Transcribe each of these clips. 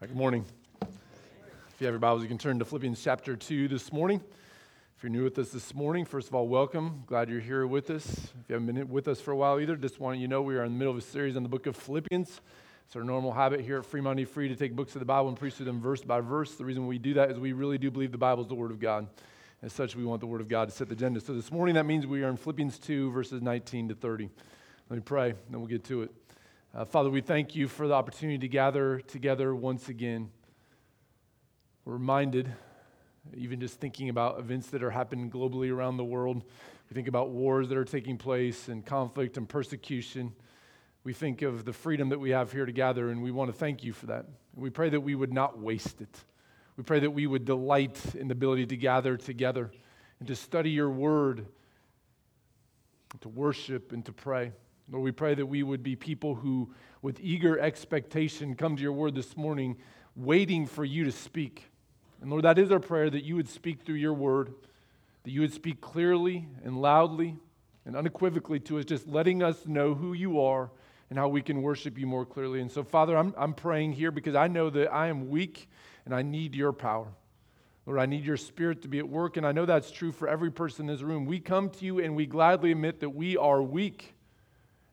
Good morning. If you have your Bibles, you can turn to Philippians chapter 2 this morning. If you're new with us this morning, first of all, welcome. Glad you're here with us. If you haven't been with us for a while either, just wanting you know we are in the middle of a series on the book of Philippians. It's our normal habit here at Fremont Free to take books of the Bible and preach through them verse by verse. The reason we do that is we really do believe the Bible is the Word of God. As such, we want the Word of God to set the agenda. So this morning, that means we are in Philippians 2, verses 19 to 30. Let me pray, then we'll get to it. Uh, Father, we thank you for the opportunity to gather together once again. We're reminded, even just thinking about events that are happening globally around the world, we think about wars that are taking place and conflict and persecution. We think of the freedom that we have here to gather, and we want to thank you for that. We pray that we would not waste it. We pray that we would delight in the ability to gather together and to study your word, to worship and to pray. Lord, we pray that we would be people who, with eager expectation, come to your word this morning, waiting for you to speak. And Lord, that is our prayer that you would speak through your word, that you would speak clearly and loudly and unequivocally to us, just letting us know who you are and how we can worship you more clearly. And so, Father, I'm, I'm praying here because I know that I am weak and I need your power. Lord, I need your spirit to be at work, and I know that's true for every person in this room. We come to you and we gladly admit that we are weak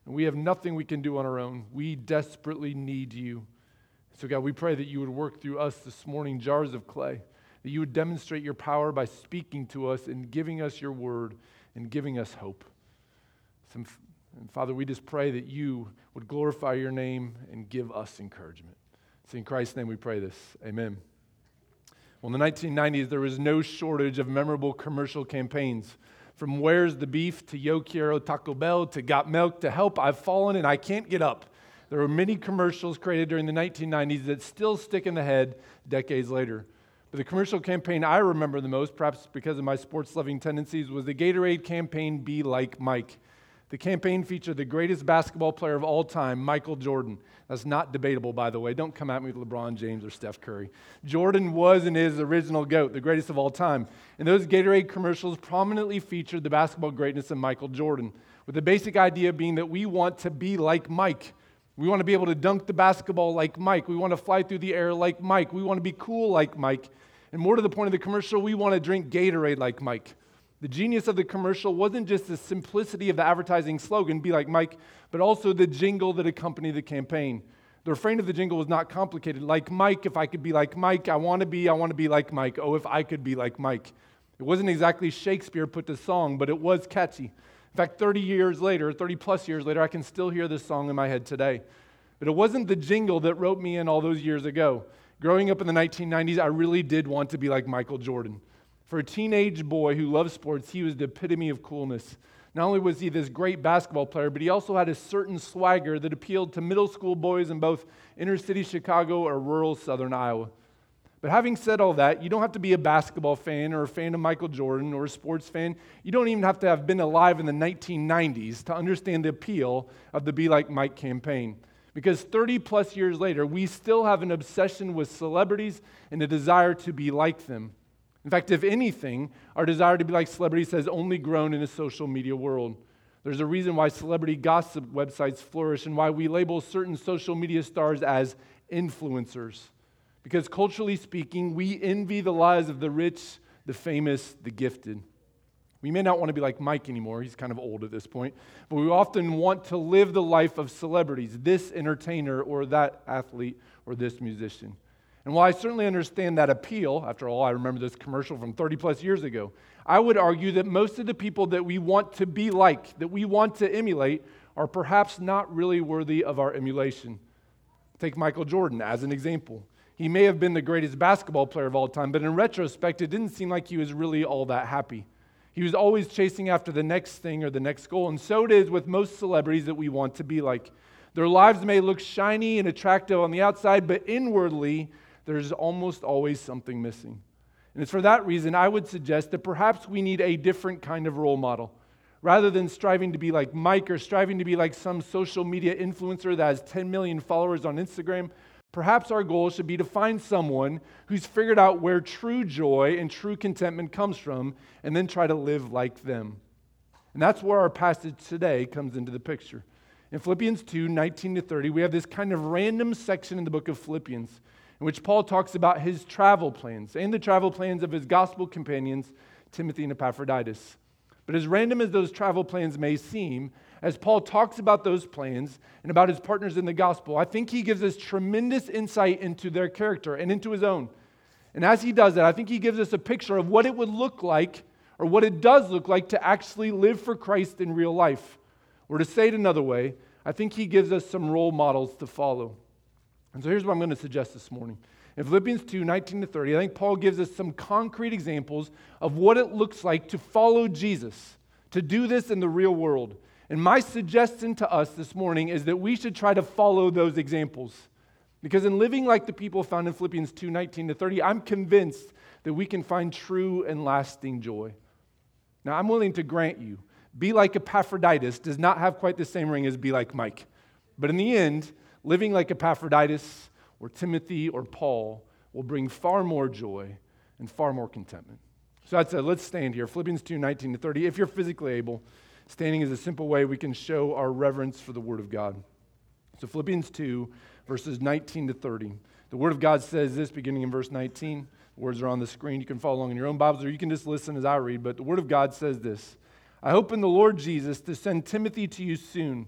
and we have nothing we can do on our own. We desperately need you. So, God, we pray that you would work through us this morning, jars of clay, that you would demonstrate your power by speaking to us and giving us your word and giving us hope. Some, and Father, we just pray that you would glorify your name and give us encouragement. It's in Christ's name we pray this. Amen. Well, in the 1990s, there was no shortage of memorable commercial campaigns. From Where's the Beef to Yo Quiero Taco Bell to Got Milk to Help, I've Fallen and I Can't Get Up. There were many commercials created during the 1990s that still stick in the head decades later. But the commercial campaign I remember the most, perhaps because of my sports loving tendencies, was the Gatorade campaign Be Like Mike. The campaign featured the greatest basketball player of all time, Michael Jordan. That's not debatable, by the way. Don't come at me with LeBron James or Steph Curry. Jordan was and is the original GOAT, the greatest of all time. And those Gatorade commercials prominently featured the basketball greatness of Michael Jordan, with the basic idea being that we want to be like Mike. We want to be able to dunk the basketball like Mike. We want to fly through the air like Mike. We want to be cool like Mike. And more to the point of the commercial, we want to drink Gatorade like Mike. The genius of the commercial wasn't just the simplicity of the advertising slogan, be like Mike, but also the jingle that accompanied the campaign. The refrain of the jingle was not complicated. Like Mike, if I could be like Mike, I want to be, I want to be like Mike. Oh, if I could be like Mike. It wasn't exactly Shakespeare put the song, but it was catchy. In fact, 30 years later, 30 plus years later, I can still hear this song in my head today. But it wasn't the jingle that wrote me in all those years ago. Growing up in the 1990s, I really did want to be like Michael Jordan. For a teenage boy who loved sports, he was the epitome of coolness. Not only was he this great basketball player, but he also had a certain swagger that appealed to middle school boys in both inner city Chicago or rural southern Iowa. But having said all that, you don't have to be a basketball fan or a fan of Michael Jordan or a sports fan. You don't even have to have been alive in the 1990s to understand the appeal of the Be Like Mike campaign. Because 30 plus years later, we still have an obsession with celebrities and a desire to be like them. In fact, if anything, our desire to be like celebrities has only grown in a social media world. There's a reason why celebrity gossip websites flourish and why we label certain social media stars as influencers. Because culturally speaking, we envy the lives of the rich, the famous, the gifted. We may not want to be like Mike anymore. He's kind of old at this point. But we often want to live the life of celebrities, this entertainer or that athlete or this musician. And while I certainly understand that appeal, after all, I remember this commercial from 30 plus years ago, I would argue that most of the people that we want to be like, that we want to emulate, are perhaps not really worthy of our emulation. Take Michael Jordan as an example. He may have been the greatest basketball player of all time, but in retrospect, it didn't seem like he was really all that happy. He was always chasing after the next thing or the next goal, and so it is with most celebrities that we want to be like. Their lives may look shiny and attractive on the outside, but inwardly, there's almost always something missing. And it's for that reason I would suggest that perhaps we need a different kind of role model. Rather than striving to be like Mike or striving to be like some social media influencer that has 10 million followers on Instagram, Perhaps our goal should be to find someone who's figured out where true joy and true contentment comes from and then try to live like them. And that's where our passage today comes into the picture. In Philippians 2 19 to 30, we have this kind of random section in the book of Philippians. In which Paul talks about his travel plans and the travel plans of his gospel companions, Timothy and Epaphroditus. But as random as those travel plans may seem, as Paul talks about those plans and about his partners in the gospel, I think he gives us tremendous insight into their character and into his own. And as he does that, I think he gives us a picture of what it would look like or what it does look like to actually live for Christ in real life. Or to say it another way, I think he gives us some role models to follow. And so here's what I'm going to suggest this morning. In Philippians 2 19 to 30, I think Paul gives us some concrete examples of what it looks like to follow Jesus, to do this in the real world. And my suggestion to us this morning is that we should try to follow those examples. Because in living like the people found in Philippians 2 19 to 30, I'm convinced that we can find true and lasting joy. Now, I'm willing to grant you, be like Epaphroditus does not have quite the same ring as be like Mike. But in the end, living like Epaphroditus or Timothy or Paul will bring far more joy and far more contentment. So that's it. Let's stand here. Philippians 2 19 to 30. If you're physically able, standing is a simple way we can show our reverence for the Word of God. So, Philippians 2, verses 19 to 30. The Word of God says this, beginning in verse 19. The words are on the screen. You can follow along in your own Bibles or you can just listen as I read. But the Word of God says this I hope in the Lord Jesus to send Timothy to you soon,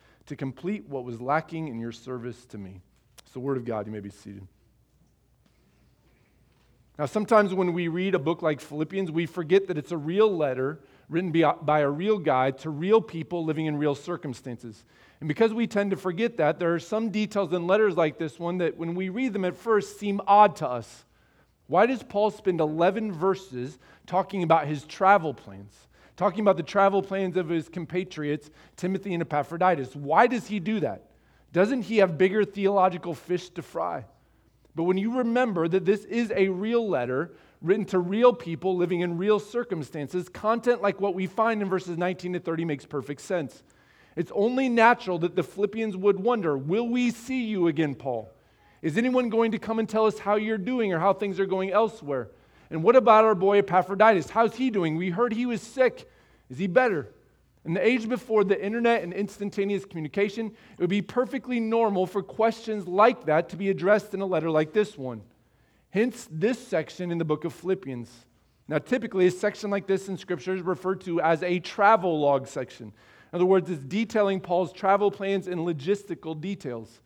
to complete what was lacking in your service to me. It's the word of God. You may be seated. Now, sometimes when we read a book like Philippians, we forget that it's a real letter written by a real guy to real people living in real circumstances. And because we tend to forget that, there are some details in letters like this one that when we read them at first seem odd to us. Why does Paul spend 11 verses talking about his travel plans? Talking about the travel plans of his compatriots, Timothy and Epaphroditus. Why does he do that? Doesn't he have bigger theological fish to fry? But when you remember that this is a real letter written to real people living in real circumstances, content like what we find in verses 19 to 30 makes perfect sense. It's only natural that the Philippians would wonder Will we see you again, Paul? Is anyone going to come and tell us how you're doing or how things are going elsewhere? And what about our boy Epaphroditus? How's he doing? We heard he was sick. Is he better? In the age before the internet and instantaneous communication, it would be perfectly normal for questions like that to be addressed in a letter like this one. Hence, this section in the book of Philippians. Now, typically, a section like this in Scripture is referred to as a travel log section. In other words, it's detailing Paul's travel plans and logistical details.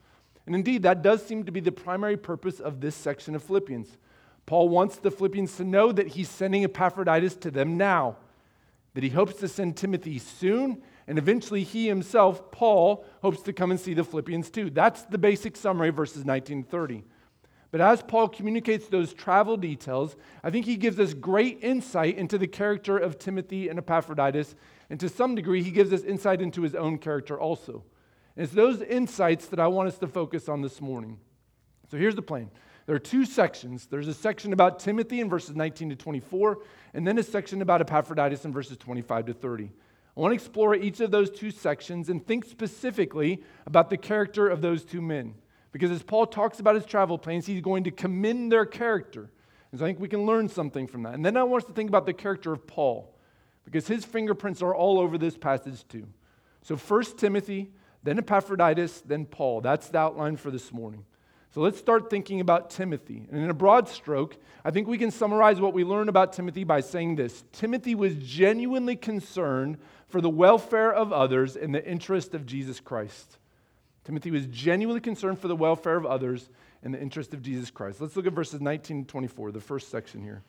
And indeed, that does seem to be the primary purpose of this section of Philippians. Paul wants the Philippians to know that he's sending Epaphroditus to them now that he hopes to send Timothy soon, and eventually he himself, Paul, hopes to come and see the Philippians too. That's the basic summary verses 19 to 30. But as Paul communicates those travel details, I think he gives us great insight into the character of Timothy and Epaphroditus, and to some degree, he gives us insight into his own character also. And it's those insights that I want us to focus on this morning. So here's the plan there are two sections. There's a section about Timothy in verses 19 to 24, and then a section about Epaphroditus in verses 25 to 30. I want to explore each of those two sections and think specifically about the character of those two men. Because as Paul talks about his travel plans, he's going to commend their character. And so I think we can learn something from that. And then I want us to think about the character of Paul, because his fingerprints are all over this passage too. So first Timothy, then Epaphroditus, then Paul. That's the outline for this morning. So let's start thinking about Timothy. And in a broad stroke, I think we can summarize what we learn about Timothy by saying this Timothy was genuinely concerned for the welfare of others in the interest of Jesus Christ. Timothy was genuinely concerned for the welfare of others in the interest of Jesus Christ. Let's look at verses 19 to 24, the first section here.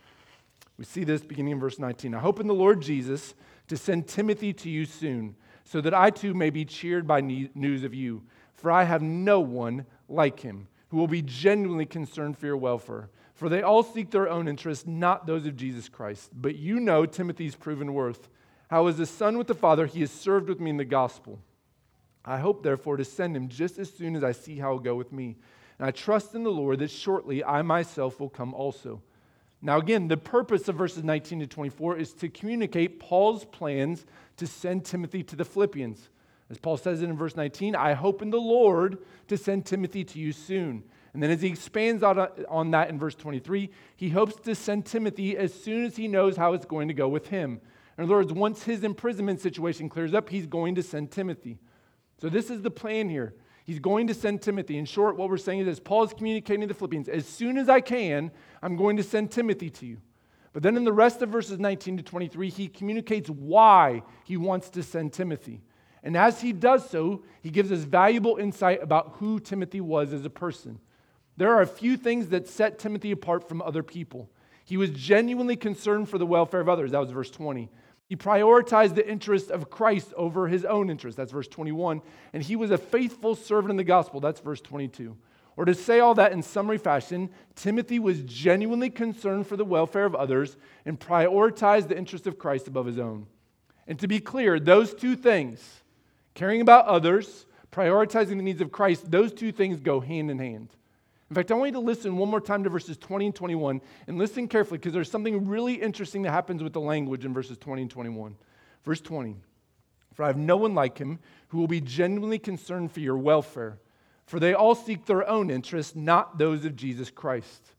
We see this beginning in verse 19. I hope in the Lord Jesus to send Timothy to you soon, so that I too may be cheered by news of you. For I have no one like him who will be genuinely concerned for your welfare. For they all seek their own interests, not those of Jesus Christ. But you know Timothy's proven worth. How, as a son with the Father, he has served with me in the gospel. I hope, therefore, to send him just as soon as I see how it will go with me. And I trust in the Lord that shortly I myself will come also. Now, again, the purpose of verses 19 to 24 is to communicate Paul's plans to send Timothy to the Philippians. As Paul says it in verse 19, I hope in the Lord to send Timothy to you soon. And then as he expands out on that in verse 23, he hopes to send Timothy as soon as he knows how it's going to go with him. In other words, once his imprisonment situation clears up, he's going to send Timothy. So this is the plan here. He's going to send Timothy. In short, what we're saying is, Paul is communicating to the Philippians, as soon as I can, I'm going to send Timothy to you. But then in the rest of verses 19 to 23, he communicates why he wants to send Timothy. And as he does so, he gives us valuable insight about who Timothy was as a person. There are a few things that set Timothy apart from other people. He was genuinely concerned for the welfare of others. That was verse 20. He prioritized the interest of Christ over his own interest. That's verse 21. And he was a faithful servant in the gospel. That's verse 22. Or to say all that in summary fashion, Timothy was genuinely concerned for the welfare of others and prioritized the interest of Christ above his own. And to be clear, those two things, caring about others, prioritizing the needs of Christ, those two things go hand in hand. In fact, I want you to listen one more time to verses 20 and 21 and listen carefully because there's something really interesting that happens with the language in verses 20 and 21. Verse 20 For I have no one like him who will be genuinely concerned for your welfare, for they all seek their own interests, not those of Jesus Christ.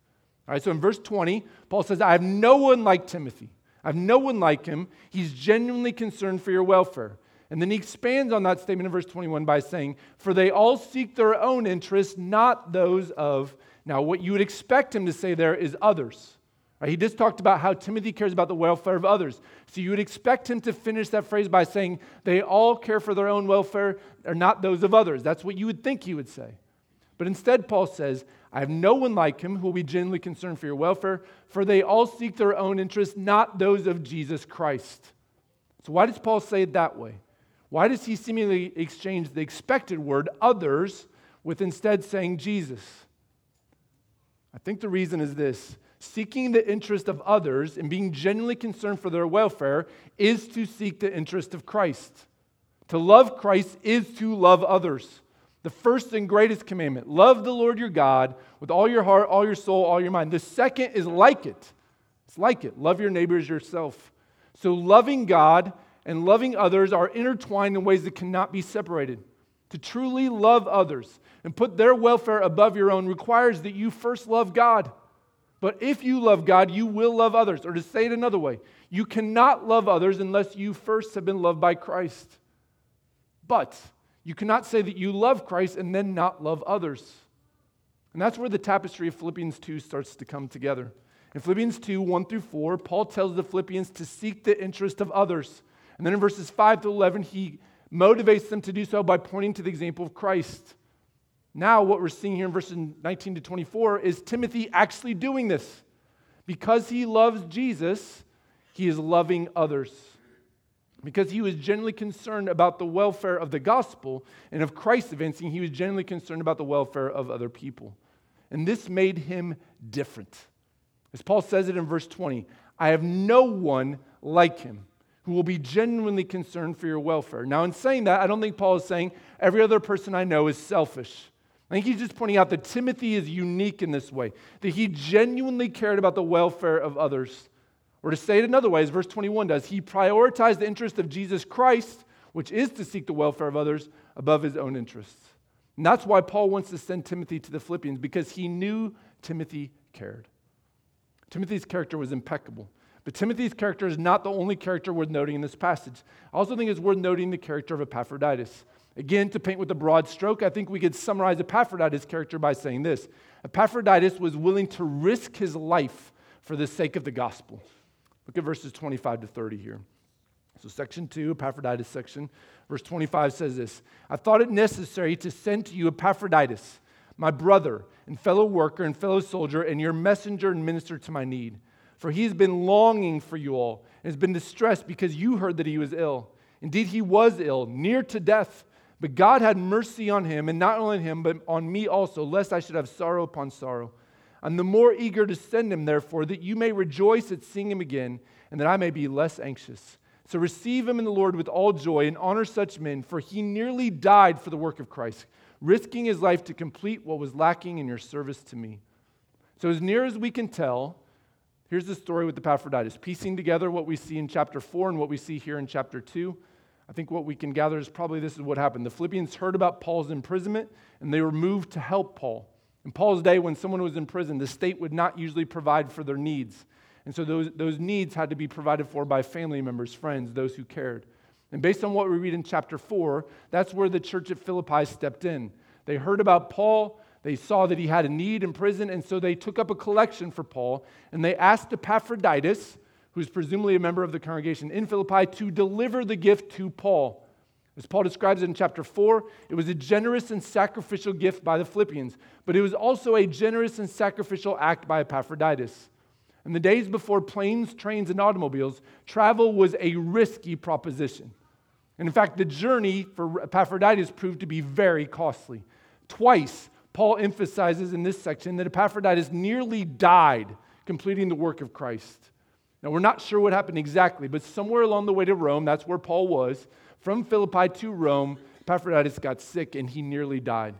All right, so in verse 20, Paul says, I have no one like Timothy. I have no one like him. He's genuinely concerned for your welfare. And then he expands on that statement in verse 21 by saying, For they all seek their own interests, not those of. Now, what you would expect him to say there is others. Right? He just talked about how Timothy cares about the welfare of others. So you would expect him to finish that phrase by saying, They all care for their own welfare, or not those of others. That's what you would think he would say. But instead, Paul says, I have no one like him who will be genuinely concerned for your welfare, for they all seek their own interests, not those of Jesus Christ. So, why does Paul say it that way? Why does he seemingly exchange the expected word, others, with instead saying Jesus? I think the reason is this seeking the interest of others and being genuinely concerned for their welfare is to seek the interest of Christ. To love Christ is to love others. The first and greatest commandment love the Lord your God with all your heart, all your soul, all your mind. The second is like it. It's like it. Love your neighbors yourself. So, loving God and loving others are intertwined in ways that cannot be separated. To truly love others and put their welfare above your own requires that you first love God. But if you love God, you will love others. Or to say it another way, you cannot love others unless you first have been loved by Christ. But you cannot say that you love Christ and then not love others. And that's where the tapestry of Philippians 2 starts to come together. In Philippians 2, 1 through 4, Paul tells the Philippians to seek the interest of others. And then in verses 5 to 11, he motivates them to do so by pointing to the example of Christ. Now, what we're seeing here in verses 19 to 24 is Timothy actually doing this. Because he loves Jesus, he is loving others. Because he was genuinely concerned about the welfare of the gospel and of Christ advancing, he was genuinely concerned about the welfare of other people. And this made him different. As Paul says it in verse 20, I have no one like him who will be genuinely concerned for your welfare. Now, in saying that, I don't think Paul is saying every other person I know is selfish. I think he's just pointing out that Timothy is unique in this way, that he genuinely cared about the welfare of others. Or to say it another way, as verse 21 does, he prioritized the interest of Jesus Christ, which is to seek the welfare of others, above his own interests. And that's why Paul wants to send Timothy to the Philippians, because he knew Timothy cared. Timothy's character was impeccable. But Timothy's character is not the only character worth noting in this passage. I also think it's worth noting the character of Epaphroditus. Again, to paint with a broad stroke, I think we could summarize Epaphroditus' character by saying this Epaphroditus was willing to risk his life for the sake of the gospel. Look at verses 25 to 30 here. So, section 2, Epaphroditus section, verse 25 says this I thought it necessary to send to you Epaphroditus, my brother and fellow worker and fellow soldier, and your messenger and minister to my need For he has been longing for you all and has been distressed because you heard that he was ill. Indeed, he was ill, near to death. But God had mercy on him, and not only on him, but on me also, lest I should have sorrow upon sorrow. I'm the more eager to send him, therefore, that you may rejoice at seeing him again, and that I may be less anxious. So receive him in the Lord with all joy and honor such men, for he nearly died for the work of Christ, risking his life to complete what was lacking in your service to me. So, as near as we can tell, here's the story with Epaphroditus, piecing together what we see in chapter 4 and what we see here in chapter 2. I think what we can gather is probably this is what happened. The Philippians heard about Paul's imprisonment and they were moved to help Paul. In Paul's day, when someone was in prison, the state would not usually provide for their needs. And so those, those needs had to be provided for by family members, friends, those who cared. And based on what we read in chapter 4, that's where the church at Philippi stepped in. They heard about Paul, they saw that he had a need in prison, and so they took up a collection for Paul, and they asked Epaphroditus, who's presumably a member of the congregation in Philippi, to deliver the gift to Paul. As Paul describes it in chapter 4, it was a generous and sacrificial gift by the Philippians, but it was also a generous and sacrificial act by Epaphroditus. In the days before planes, trains, and automobiles, travel was a risky proposition. And in fact, the journey for Epaphroditus proved to be very costly. Twice, Paul emphasizes in this section that Epaphroditus nearly died completing the work of Christ. Now, we're not sure what happened exactly, but somewhere along the way to Rome, that's where Paul was, from Philippi to Rome, Epaphroditus got sick and he nearly died.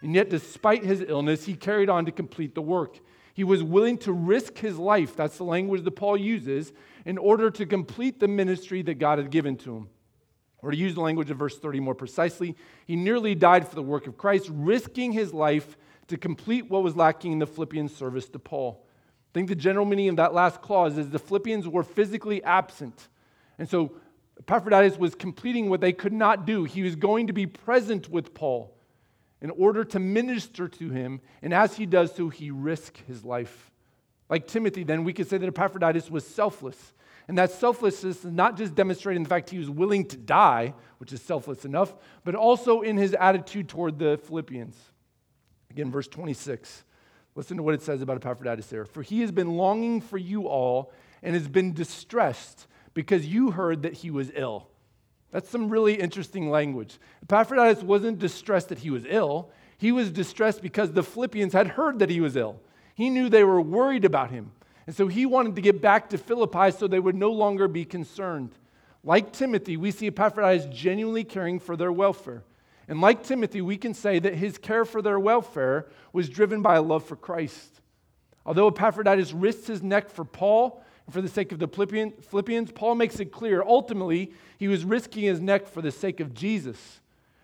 And yet, despite his illness, he carried on to complete the work. He was willing to risk his life, that's the language that Paul uses, in order to complete the ministry that God had given to him. Or to use the language of verse 30 more precisely, he nearly died for the work of Christ, risking his life to complete what was lacking in the Philippian service to Paul. I think the general meaning of that last clause is the Philippians were physically absent. And so Epaphroditus was completing what they could not do. He was going to be present with Paul in order to minister to him. And as he does so, he risked his life. Like Timothy, then, we could say that Epaphroditus was selfless. And that selflessness is not just demonstrating the fact he was willing to die, which is selfless enough, but also in his attitude toward the Philippians. Again, verse 26. Listen to what it says about Epaphroditus there. For he has been longing for you all and has been distressed because you heard that he was ill. That's some really interesting language. Epaphroditus wasn't distressed that he was ill, he was distressed because the Philippians had heard that he was ill. He knew they were worried about him. And so he wanted to get back to Philippi so they would no longer be concerned. Like Timothy, we see Epaphroditus genuinely caring for their welfare. And like Timothy, we can say that his care for their welfare was driven by a love for Christ. Although Epaphroditus risked his neck for Paul and for the sake of the Philippians, Paul makes it clear ultimately he was risking his neck for the sake of Jesus.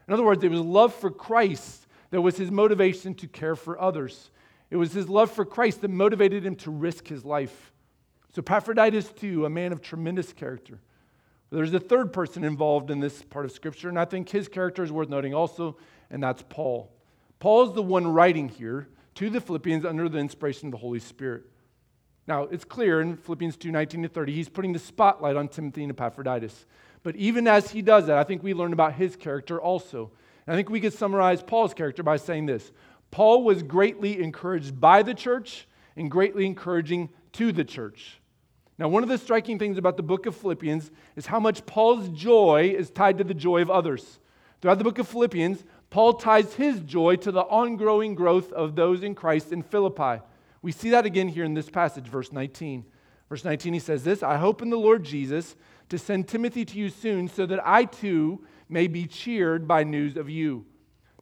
In other words, it was love for Christ that was his motivation to care for others. It was his love for Christ that motivated him to risk his life. So, Epaphroditus, too, a man of tremendous character. There's a third person involved in this part of Scripture, and I think his character is worth noting also, and that's Paul. Paul is the one writing here to the Philippians under the inspiration of the Holy Spirit. Now, it's clear in Philippians 2 19 to 30, he's putting the spotlight on Timothy and Epaphroditus. But even as he does that, I think we learn about his character also. And I think we could summarize Paul's character by saying this Paul was greatly encouraged by the church and greatly encouraging to the church. Now, one of the striking things about the book of Philippians is how much Paul's joy is tied to the joy of others. Throughout the book of Philippians, Paul ties his joy to the ongoing growth of those in Christ in Philippi. We see that again here in this passage, verse 19. Verse 19, he says this I hope in the Lord Jesus to send Timothy to you soon so that I too may be cheered by news of you.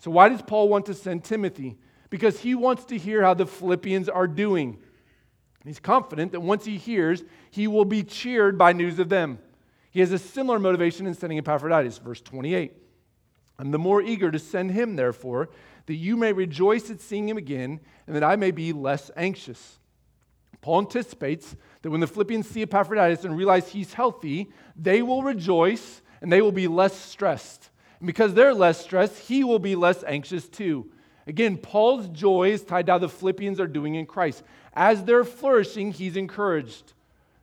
So, why does Paul want to send Timothy? Because he wants to hear how the Philippians are doing. He's confident that once he hears, he will be cheered by news of them. He has a similar motivation in sending Epaphroditus, verse 28. I'm the more eager to send him, therefore, that you may rejoice at seeing him again, and that I may be less anxious. Paul anticipates that when the Philippians see Epaphroditus and realize he's healthy, they will rejoice and they will be less stressed. And because they're less stressed, he will be less anxious too. Again, Paul's joy is tied to how the Philippians are doing in Christ. As they're flourishing, he's encouraged.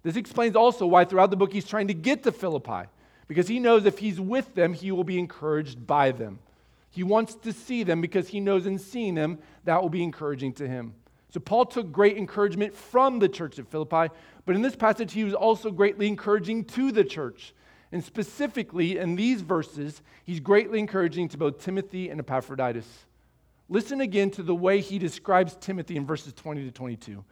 This explains also why throughout the book he's trying to get to Philippi, because he knows if he's with them, he will be encouraged by them. He wants to see them because he knows in seeing them, that will be encouraging to him. So Paul took great encouragement from the church at Philippi, but in this passage, he was also greatly encouraging to the church. And specifically in these verses, he's greatly encouraging to both Timothy and Epaphroditus. Listen again to the way he describes Timothy in verses 20 to 22.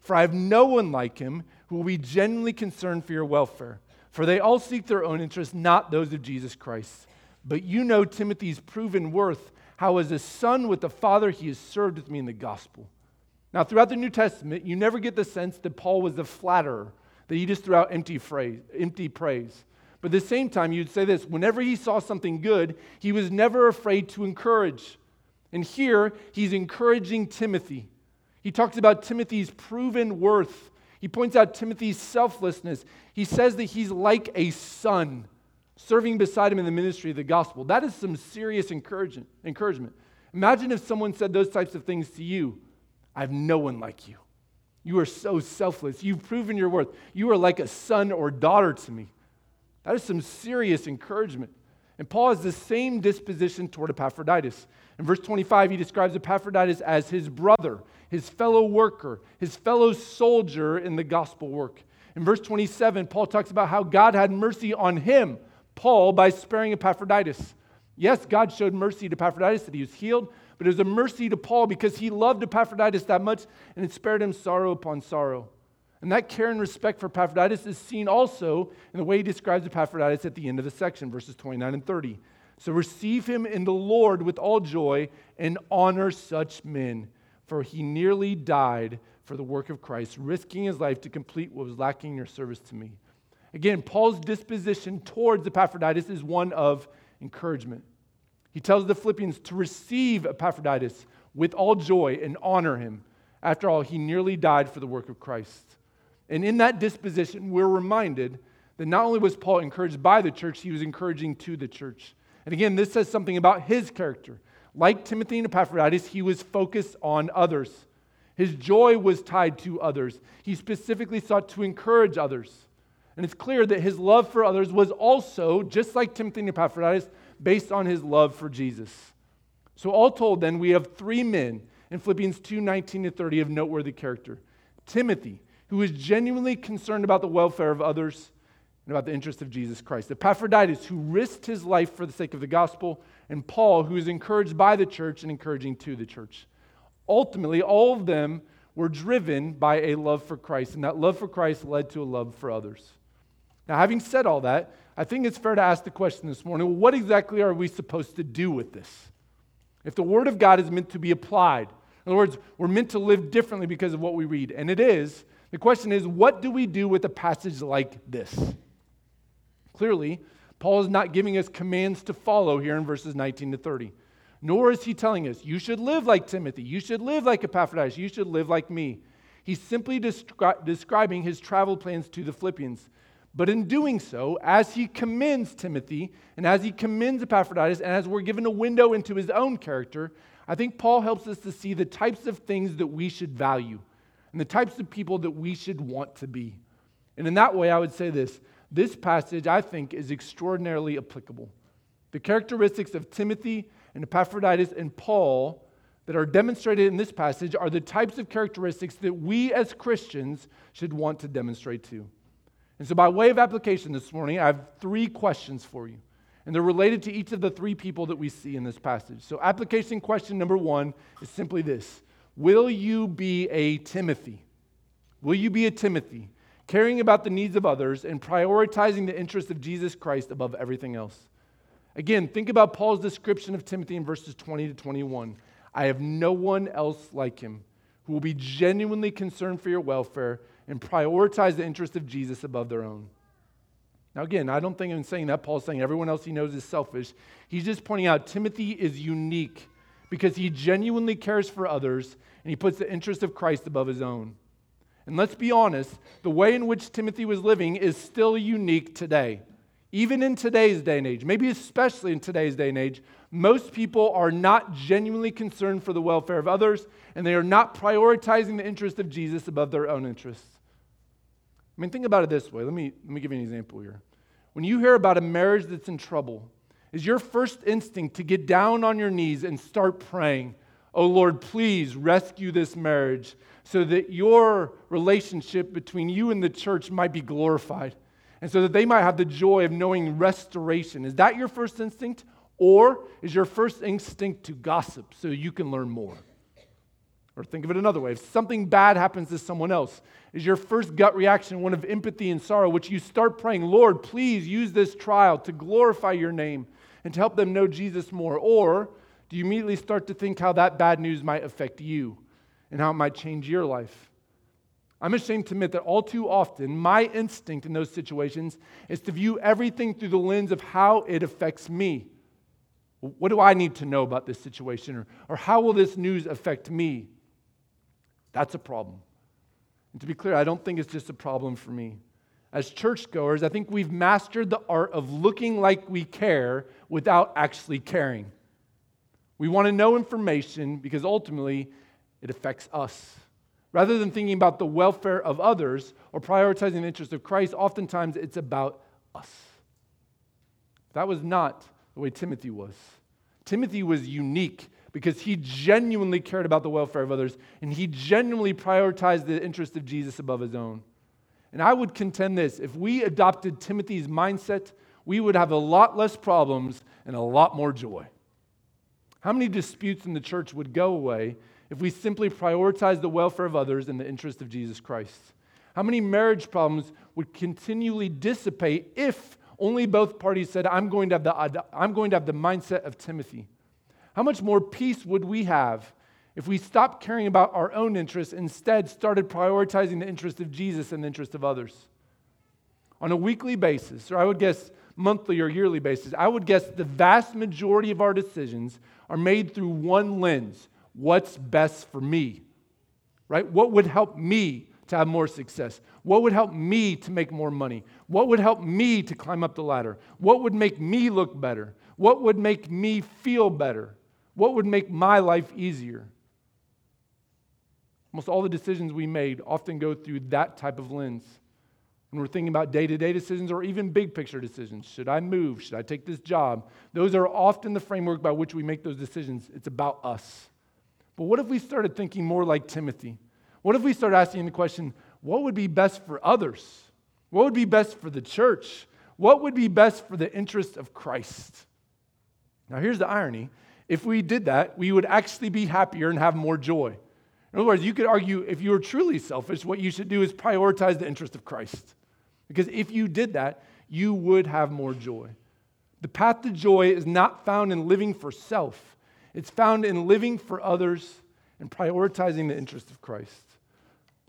For I have no one like him who will be genuinely concerned for your welfare, for they all seek their own interests, not those of Jesus Christ. But you know Timothy's proven worth, how as a son with the Father he has served with me in the gospel. Now, throughout the New Testament, you never get the sense that Paul was a flatterer, that he just threw out empty, phrase, empty praise. But at the same time, you'd say this whenever he saw something good, he was never afraid to encourage. And here, he's encouraging Timothy. He talks about Timothy's proven worth. He points out Timothy's selflessness. He says that he's like a son serving beside him in the ministry of the gospel. That is some serious encouragement. encouragement. Imagine if someone said those types of things to you I have no one like you. You are so selfless. You've proven your worth. You are like a son or daughter to me. That is some serious encouragement. And Paul has the same disposition toward Epaphroditus. In verse 25, he describes Epaphroditus as his brother, his fellow worker, his fellow soldier in the gospel work. In verse 27, Paul talks about how God had mercy on him, Paul, by sparing Epaphroditus. Yes, God showed mercy to Epaphroditus that he was healed, but it was a mercy to Paul because he loved Epaphroditus that much and it spared him sorrow upon sorrow. And that care and respect for Epaphroditus is seen also in the way he describes Epaphroditus at the end of the section, verses 29 and 30. So receive him in the Lord with all joy and honor such men, for he nearly died for the work of Christ, risking his life to complete what was lacking in your service to me. Again, Paul's disposition towards Epaphroditus is one of encouragement. He tells the Philippians to receive Epaphroditus with all joy and honor him. After all, he nearly died for the work of Christ. And in that disposition, we're reminded that not only was Paul encouraged by the church, he was encouraging to the church. And again, this says something about his character. Like Timothy and Epaphroditus, he was focused on others. His joy was tied to others. He specifically sought to encourage others. And it's clear that his love for others was also, just like Timothy and Epaphroditus, based on his love for Jesus. So, all told, then, we have three men in Philippians 2 19 to 30 of noteworthy character Timothy, who is genuinely concerned about the welfare of others and about the interest of Jesus Christ. Epaphroditus, who risked his life for the sake of the gospel, and Paul, who is encouraged by the church and encouraging to the church. Ultimately, all of them were driven by a love for Christ, and that love for Christ led to a love for others. Now, having said all that, I think it's fair to ask the question this morning what exactly are we supposed to do with this? If the Word of God is meant to be applied, in other words, we're meant to live differently because of what we read, and it is, the question is, what do we do with a passage like this? Clearly, Paul is not giving us commands to follow here in verses 19 to 30. Nor is he telling us, you should live like Timothy, you should live like Epaphroditus, you should live like me. He's simply descri- describing his travel plans to the Philippians. But in doing so, as he commends Timothy and as he commends Epaphroditus, and as we're given a window into his own character, I think Paul helps us to see the types of things that we should value and the types of people that we should want to be. And in that way, I would say this this passage, I think, is extraordinarily applicable. The characteristics of Timothy and Epaphroditus and Paul that are demonstrated in this passage are the types of characteristics that we as Christians should want to demonstrate too. And so, by way of application this morning, I have three questions for you. And they're related to each of the three people that we see in this passage. So, application question number one is simply this Will you be a Timothy? Will you be a Timothy, caring about the needs of others and prioritizing the interests of Jesus Christ above everything else? Again, think about Paul's description of Timothy in verses 20 to 21. I have no one else like him who will be genuinely concerned for your welfare and prioritize the interest of Jesus above their own. Now, again, I don't think I'm saying that. Paul's saying everyone else he knows is selfish. He's just pointing out Timothy is unique because he genuinely cares for others and he puts the interest of Christ above his own. And let's be honest, the way in which Timothy was living is still unique today. Even in today's day and age, maybe especially in today's day and age, most people are not genuinely concerned for the welfare of others and they are not prioritizing the interest of Jesus above their own interests. I mean, think about it this way. Let me, let me give you an example here. When you hear about a marriage that's in trouble, is your first instinct to get down on your knees and start praying, Oh Lord, please rescue this marriage so that your relationship between you and the church might be glorified and so that they might have the joy of knowing restoration. Is that your first instinct? Or is your first instinct to gossip so you can learn more? Or think of it another way if something bad happens to someone else, is your first gut reaction one of empathy and sorrow, which you start praying, Lord, please use this trial to glorify your name and to help them know Jesus more? Or do you immediately start to think how that bad news might affect you and how it might change your life? I'm ashamed to admit that all too often, my instinct in those situations is to view everything through the lens of how it affects me. What do I need to know about this situation? Or, or how will this news affect me? That's a problem. And to be clear, I don't think it's just a problem for me. As churchgoers, I think we've mastered the art of looking like we care without actually caring. We want to know information because ultimately it affects us. Rather than thinking about the welfare of others or prioritizing the interests of Christ, oftentimes it's about us. That was not the way Timothy was. Timothy was unique because he genuinely cared about the welfare of others and he genuinely prioritized the interest of Jesus above his own. And I would contend this if we adopted Timothy's mindset, we would have a lot less problems and a lot more joy. How many disputes in the church would go away if we simply prioritize the welfare of others in the interest of Jesus Christ? How many marriage problems would continually dissipate if only both parties said, I'm going to have the, I'm going to have the mindset of Timothy? How much more peace would we have if we stopped caring about our own interests, instead started prioritizing the interest of Jesus and the interest of others? On a weekly basis, or I would guess monthly or yearly basis, I would guess the vast majority of our decisions are made through one lens what's best for me? Right? What would help me to have more success? What would help me to make more money? What would help me to climb up the ladder? What would make me look better? What would make me feel better? What would make my life easier? Almost all the decisions we made often go through that type of lens. When we're thinking about day to day decisions or even big picture decisions, should I move? Should I take this job? Those are often the framework by which we make those decisions. It's about us. But what if we started thinking more like Timothy? What if we started asking the question, what would be best for others? What would be best for the church? What would be best for the interest of Christ? Now, here's the irony. If we did that, we would actually be happier and have more joy. In other words, you could argue if you were truly selfish, what you should do is prioritize the interest of Christ. Because if you did that, you would have more joy. The path to joy is not found in living for self, it's found in living for others and prioritizing the interest of Christ.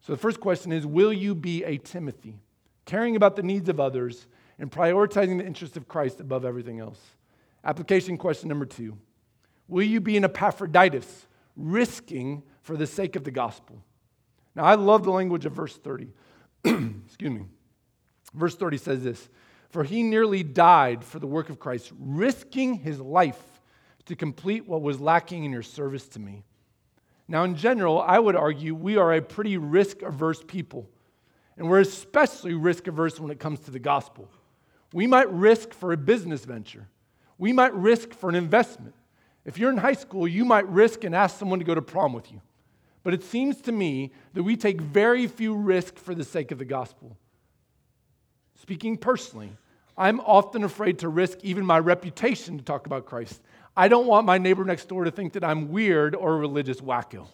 So the first question is Will you be a Timothy, caring about the needs of others and prioritizing the interest of Christ above everything else? Application question number two Will you be an Epaphroditus, risking for the sake of the gospel? Now, I love the language of verse 30. Excuse me. Verse 30 says this For he nearly died for the work of Christ, risking his life to complete what was lacking in your service to me. Now, in general, I would argue we are a pretty risk averse people, and we're especially risk averse when it comes to the gospel. We might risk for a business venture, we might risk for an investment. If you're in high school, you might risk and ask someone to go to prom with you. But it seems to me that we take very few risks for the sake of the gospel. Speaking personally, I'm often afraid to risk even my reputation to talk about Christ. I don't want my neighbor next door to think that I'm weird or a religious wacko.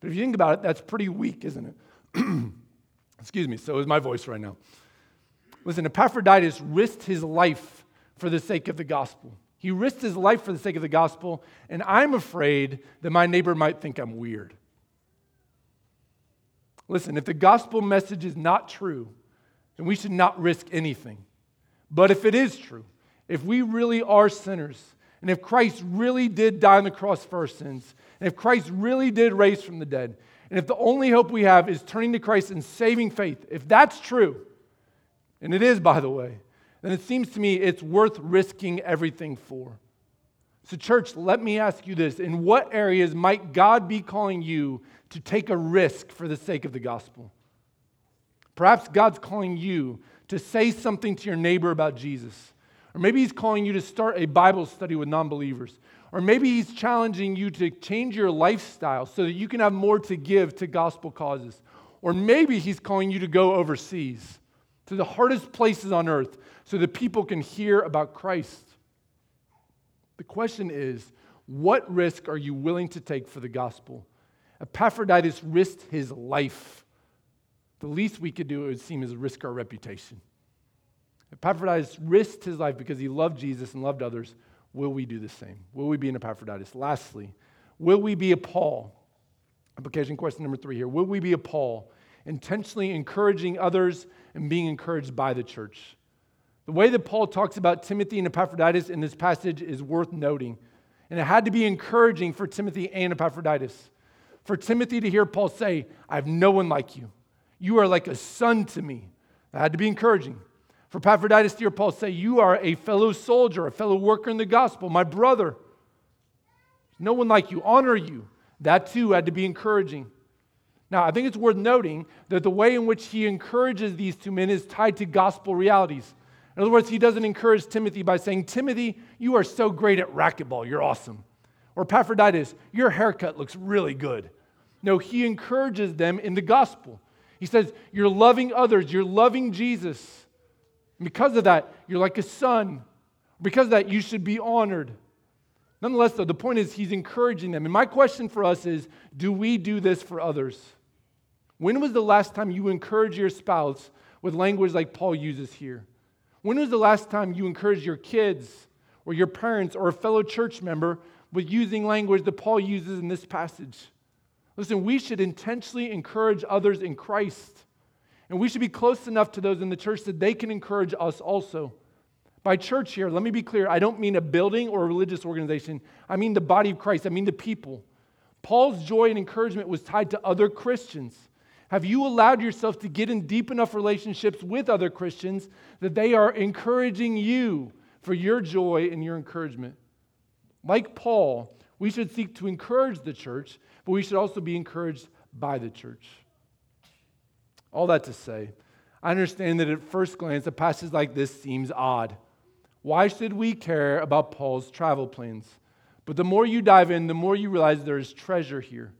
But if you think about it, that's pretty weak, isn't it? Excuse me, so is my voice right now. Listen, Epaphroditus risked his life for the sake of the gospel. He risked his life for the sake of the gospel, and I'm afraid that my neighbor might think I'm weird. Listen, if the gospel message is not true, then we should not risk anything. But if it is true, if we really are sinners, and if Christ really did die on the cross for our sins, and if Christ really did raise from the dead, and if the only hope we have is turning to Christ and saving faith, if that's true, and it is, by the way, then it seems to me it's worth risking everything for. So, church, let me ask you this In what areas might God be calling you to take a risk for the sake of the gospel? Perhaps God's calling you to say something to your neighbor about Jesus. Or maybe He's calling you to start a Bible study with non believers. Or maybe he's challenging you to change your lifestyle so that you can have more to give to gospel causes. Or maybe he's calling you to go overseas to the hardest places on earth so that people can hear about Christ. The question is what risk are you willing to take for the gospel? Epaphroditus risked his life. The least we could do, it would seem, is risk our reputation. Epaphroditus risked his life because he loved Jesus and loved others. Will we do the same? Will we be an Epaphroditus? Lastly, will we be a Paul? Application question number three here. Will we be a Paul, intentionally encouraging others and being encouraged by the church? The way that Paul talks about Timothy and Epaphroditus in this passage is worth noting. And it had to be encouraging for Timothy and Epaphroditus. For Timothy to hear Paul say, I have no one like you. You are like a son to me. That had to be encouraging. For Epaphroditus to hear Paul say, You are a fellow soldier, a fellow worker in the gospel, my brother. No one like you. Honor you. That too had to be encouraging. Now, I think it's worth noting that the way in which he encourages these two men is tied to gospel realities. In other words, he doesn't encourage Timothy by saying, Timothy, you are so great at racquetball, you're awesome. Or Epaphroditus, your haircut looks really good. No, he encourages them in the gospel. He says, You're loving others, you're loving Jesus. And because of that, you're like a son. Because of that, you should be honored. Nonetheless, though, the point is he's encouraging them. And my question for us is do we do this for others? When was the last time you encouraged your spouse with language like Paul uses here? When was the last time you encouraged your kids or your parents or a fellow church member with using language that Paul uses in this passage? Listen, we should intentionally encourage others in Christ. And we should be close enough to those in the church that they can encourage us also. By church here, let me be clear, I don't mean a building or a religious organization. I mean the body of Christ. I mean the people. Paul's joy and encouragement was tied to other Christians. Have you allowed yourself to get in deep enough relationships with other Christians that they are encouraging you for your joy and your encouragement? Like Paul, we should seek to encourage the church, but we should also be encouraged by the church. All that to say, I understand that at first glance, a passage like this seems odd. Why should we care about Paul's travel plans? But the more you dive in, the more you realize there is treasure here.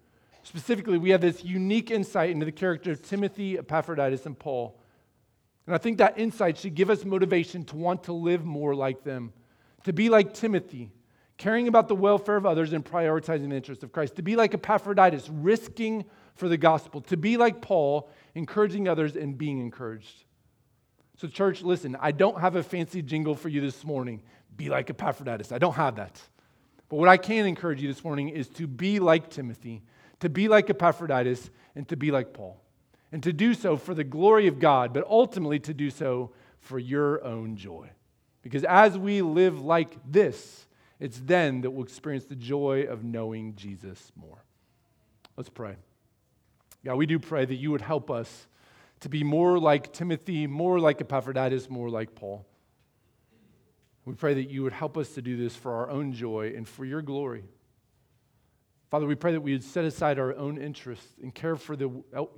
Specifically, we have this unique insight into the character of Timothy, Epaphroditus, and Paul. And I think that insight should give us motivation to want to live more like them, to be like Timothy, caring about the welfare of others and prioritizing the interests of Christ, to be like Epaphroditus, risking for the gospel, to be like Paul, encouraging others and being encouraged. So, church, listen, I don't have a fancy jingle for you this morning. Be like Epaphroditus. I don't have that. But what I can encourage you this morning is to be like Timothy to be like Epaphroditus and to be like Paul. And to do so for the glory of God, but ultimately to do so for your own joy. Because as we live like this, it's then that we'll experience the joy of knowing Jesus more. Let's pray. God, we do pray that you would help us to be more like Timothy, more like Epaphroditus, more like Paul. We pray that you would help us to do this for our own joy and for your glory. Father, we pray that we would set aside our own interests and care for the,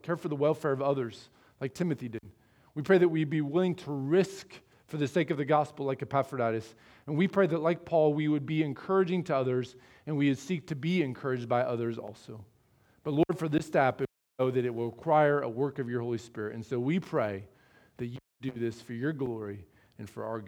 care for the welfare of others, like Timothy did. We pray that we'd be willing to risk for the sake of the gospel, like Epaphroditus. And we pray that, like Paul, we would be encouraging to others and we would seek to be encouraged by others also. But Lord, for this step, we know that it will require a work of your Holy Spirit. And so we pray that you do this for your glory and for our good.